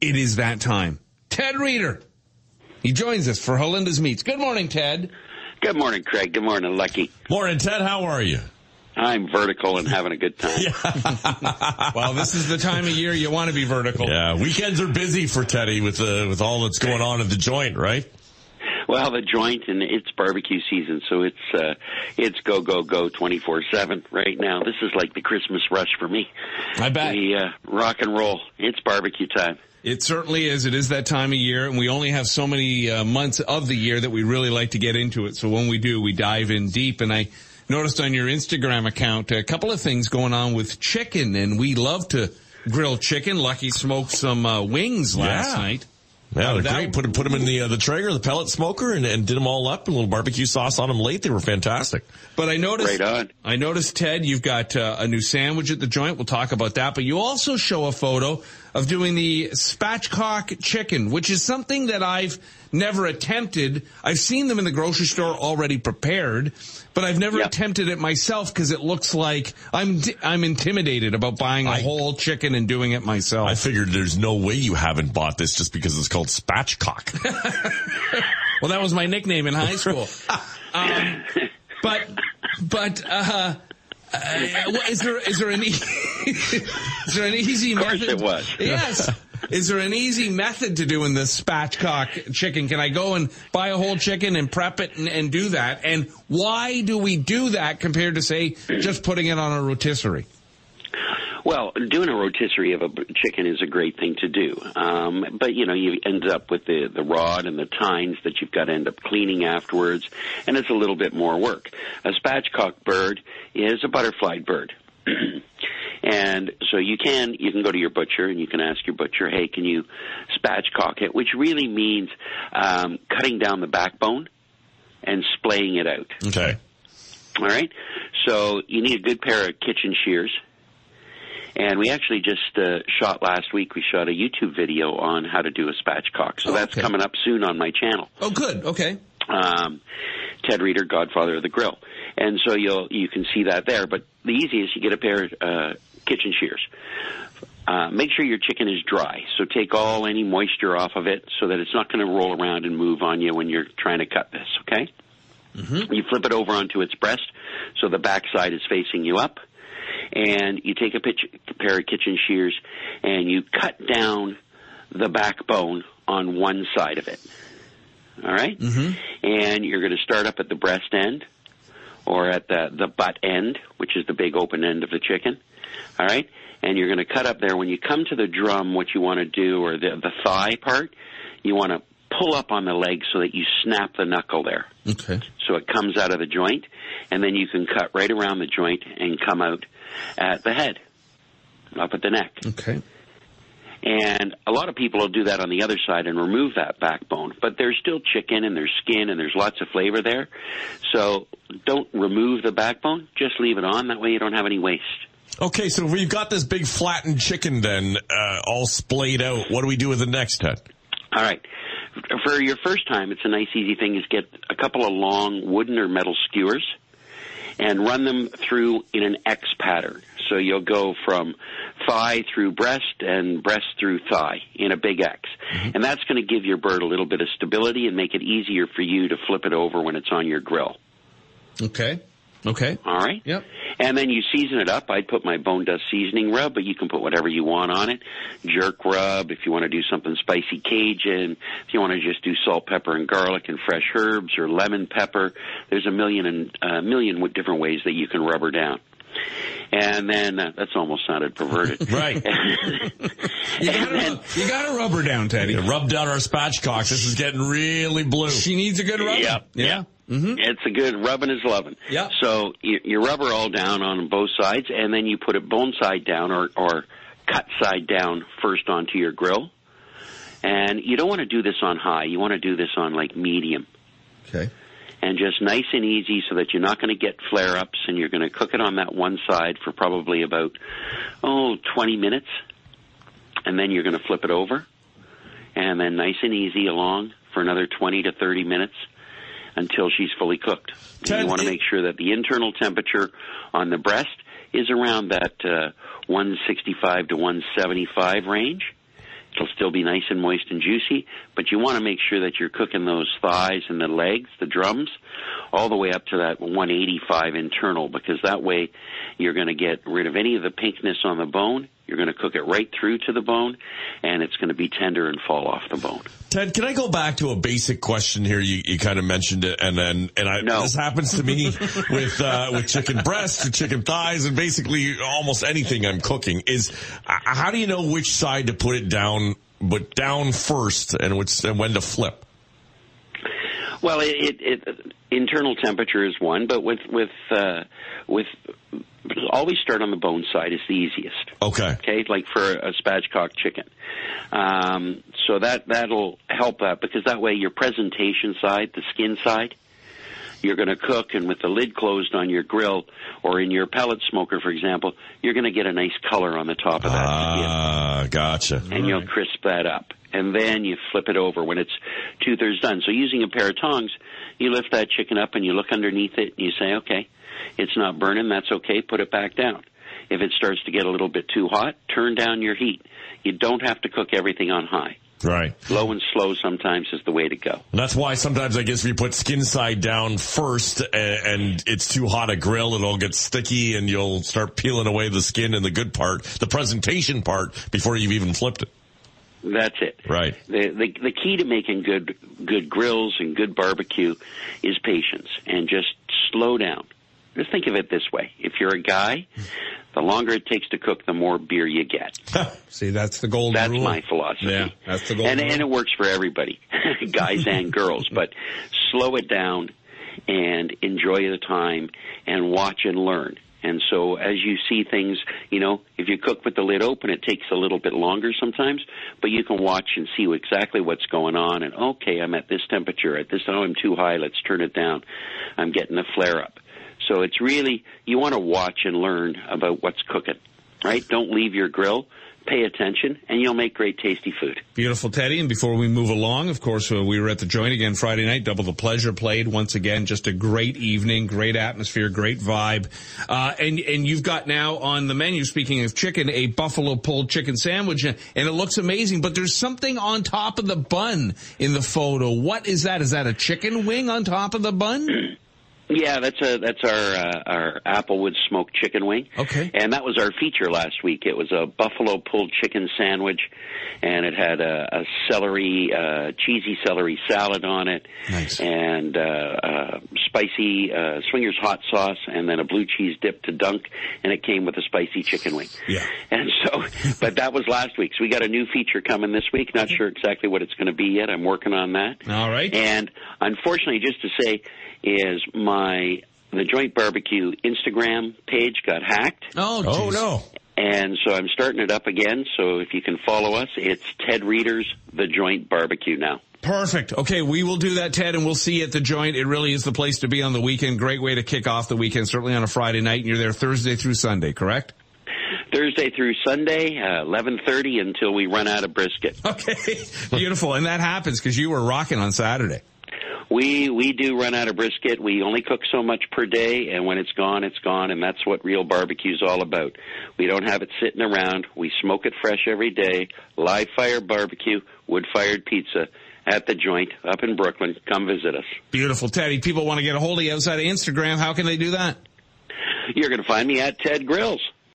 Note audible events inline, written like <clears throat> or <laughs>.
it is that time. Ted Reader. He joins us for Halenda's Meats. Good morning, Ted. Good morning, Craig. Good morning, Lucky. Morning, Ted. How are you? I'm vertical and having a good time. <laughs> well, this is the time of year you want to be vertical. Yeah, weekends are busy for Teddy with uh, with all that's going on at the joint, right? Well, the joint and it's barbecue season, so it's uh it's go go go twenty four seven right now. This is like the Christmas rush for me. I bet. We uh, rock and roll. It's barbecue time. It certainly is. It is that time of year, and we only have so many uh, months of the year that we really like to get into it. So when we do, we dive in deep. And I noticed on your Instagram account a couple of things going on with chicken, and we love to grill chicken. Lucky smoked some uh, wings last Yeah. night. Yeah, they're that- great. Put put them in the uh, the Traeger, the pellet smoker, and, and did them all up. A little barbecue sauce on them late. They were fantastic. But I noticed, Right. I noticed, Ted, you've got uh, a new sandwich at the joint. We'll talk about that. But you also show a photo of doing the spatchcock chicken, which is something that I've never attempted. I've seen them in the grocery store already prepared, but I've never Yep. attempted it myself because it looks like I'm I'm intimidated about buying a I- whole chicken and doing it myself. I figured there's no way you haven't bought this just because it's called spatchcock. <laughs> Well, that was my nickname in high school. <laughs> um, but, but, uh, uh, is there, is there an, e- <laughs> is there an easy Of course method? it was. Yes. Is there an easy method to doing this spatchcock chicken? Can I go and buy a whole chicken and prep it and, and do that? And why do we do that compared to say just putting it on a rotisserie? Well, doing a rotisserie of a chicken is a great thing to do, um, but you know you end up with the the rod and the tines that you've got to end up cleaning afterwards, and it's a little bit more work. A spatchcock bird is a butterfly bird. <clears throat> And so you can you can go to your butcher and you can ask your butcher, hey, can you spatchcock it? Which really means um, cutting down the backbone and splaying it out. Okay. All right. So you need a good pair of kitchen shears. And we actually just uh, shot last week. We shot a YouTube video on how to do a spatchcock. So that's Okay. coming up soon on my channel. Oh, good. Okay. Um, Ted Reader, Godfather of the Grill, and so you'll you can see that there. But the easiest, you get a pair of uh, kitchen shears. Uh, make sure your chicken is dry. So take all any moisture off of it, so that it's not going to roll around and move on you when you're trying to cut this. Okay. You flip it over onto its breast, so the back side is facing you up, and you take a pitch, pair of kitchen shears and you cut down the backbone on one side of it. All right? Mm-hmm. and you're going to start up at the breast end or at the the butt end, which is the big open end of the chicken. All right, and you're going to cut up there. When you come to the drum, what you want to do, or the the thigh part, you want to pull up on the leg so that you snap the knuckle there, Okay. so it comes out of the joint, and then you can cut right around the joint and come out at the head, up at the neck. Okay. And a lot of people will do that on the other side and remove that backbone. But there's still chicken and there's skin and there's lots of flavor there. So don't remove the backbone. Just leave it on. That way you don't have any waste. Okay, so we've got this big flattened chicken then, uh, all splayed out. What do we do with the next, Ted? All right. For your first time, it's a nice, easy thing is get a couple of long wooden or metal skewers and run them through in an X pattern. So you'll go from thigh through breast and breast through thigh in a big X. And that's going to give your bird a little bit of stability and make it easier for you to flip it over when it's on your grill. Okay. Okay. All right? Yep. And then you season it up. I'd put my bone dust seasoning rub, but you can put whatever you want on it. Jerk rub, if you want to do something spicy Cajun, if you want to just do salt, pepper, and garlic and fresh herbs or lemon pepper. There's a million and a million different ways that you can rub her down. And then uh, that's almost sounded perverted. <laughs> Right. <laughs> You gotta, you gotta rub her down, Teddy. Rub down our spatchcocks. This is getting really blue. She needs a good rub. Yep. Yeah. Mm-hmm. It's a good rubbing is loving. Yeah. So you, you rub her all down on both sides, and then you put it bone side down or, or cut side down first onto your grill. And you don't want to do this on high. You want to do this on like medium. Okay. And just nice and easy so that you're not going to get flare ups and you're going to cook it on that one side for probably about, oh, 20 minutes. And then you're going to flip it over. And then nice and easy along for another 20 to 30 minutes until she's fully cooked. And Ted, you want to make sure that the internal temperature on the breast is around that uh, 165 to 175 range. It'll still be nice and moist and juicy, but you want to make sure that you're cooking those thighs and the legs, the drums, all the way up to that 185 internal because that way you're going to get rid of any of the pinkness on the bone. You're going to cook it right through to the bone and it's going to be tender and fall off the bone. Ted, can I go back to a basic question here? You, you kind of mentioned it and then, and I, No. this happens to me <laughs> with, uh, with chicken breasts or chicken thighs and basically almost anything I'm cooking is uh, how do you know which side to put it down, but down first and which, and when to flip? Well, it, it, it internal temperature is one, but with with uh, with always start on the bone side is the easiest. Okay. Okay, like for a spatchcock chicken. Um, so that that'll help that because that way your presentation side, the skin side, you're going to cook, and with the lid closed on your grill or in your pellet smoker, for example, you're going to get a nice color on the top of that skin Ah, gotcha. and you'll crisp that up. And then you flip it over when it's two thirds done. So using a pair of tongs, you lift that chicken up and you look underneath it and you say, okay, it's not burning, that's okay, put it back down. If it starts to get a little bit too hot, turn down your heat. You don't have to cook everything on high. Right. Low and slow sometimes is the way to go. That's why sometimes I guess if you put skin side down first and, and it's too hot a grill, it'll get sticky and you'll start peeling away the skin and the good part, the presentation part before you've even flipped it. That's it. Right. The, the the key to making good good grills and good barbecue is patience and just slow down. Just think of it this way: if you're a guy, the longer it takes to cook, the more beer you get. <laughs> See, that's the golden That's rule. my philosophy. Yeah, that's the golden and rule. and it works for everybody, <laughs> guys and girls. <laughs> But slow it down and enjoy the time and watch and learn. And so as you see things, you know, if you cook with the lid open, it takes a little bit longer sometimes, but you can watch and see exactly what's going on. And okay, I'm at this temperature. At this, oh, I'm too high. Let's turn it down. I'm getting a flare up. So it's really you want to watch and learn about what's cooking, right? Don't leave your grill. Pay attention, and you'll make great, tasty food. Beautiful, Teddy. And before we move along, of course, uh, we were at the joint again Friday night. Double the pleasure played once again. Just a great evening, great atmosphere, great vibe. Uh, and and you've got now on the menu, speaking of chicken, a buffalo pulled chicken sandwich, and it looks amazing. But there's something on top of the bun in the photo. What is that? Is that a chicken wing on top of the bun? <clears throat> Yeah, that's a that's our uh, our Applewood smoked chicken wing. Okay. And that was our feature last week. It was a buffalo pulled chicken sandwich, and it had a, a celery, uh, cheesy celery salad on it, Nice. and uh, uh, spicy uh, swingers hot sauce, and then a blue cheese dip to dunk, and it came with a spicy chicken wing. Yeah. And so, <laughs> but that was last week. So we got a new feature coming this week. Not sure exactly what it's going to be yet. I'm working on that. All right. And unfortunately, just to say, is my the joint barbecue Instagram page got hacked, Oh, Oh no. and so I'm starting it up again. So if you can follow us, it's Ted Reader's The Joint Barbecue now. Perfect. Okay, we will do that, Ted, and we'll see you at the joint. It really is the place to be on the weekend. Great way to kick off the weekend, certainly on a Friday night. And you're there Thursday through Sunday, correct? Thursday through Sunday, uh, 11:30 until we run out of brisket. <laughs> Okay, <laughs> beautiful. And that happens because you were rocking on Saturday. We we do run out of brisket. We only cook so much per day, and when it's gone, it's gone, and that's what real barbecue's all about. We don't have it sitting around. We smoke it fresh every day. Live fire barbecue, wood fired pizza at the joint up in Brooklin. Come visit us. Beautiful, Teddy. People want to get a hold of you outside of Instagram. How can they do that? You're going to find me at Ted Grills.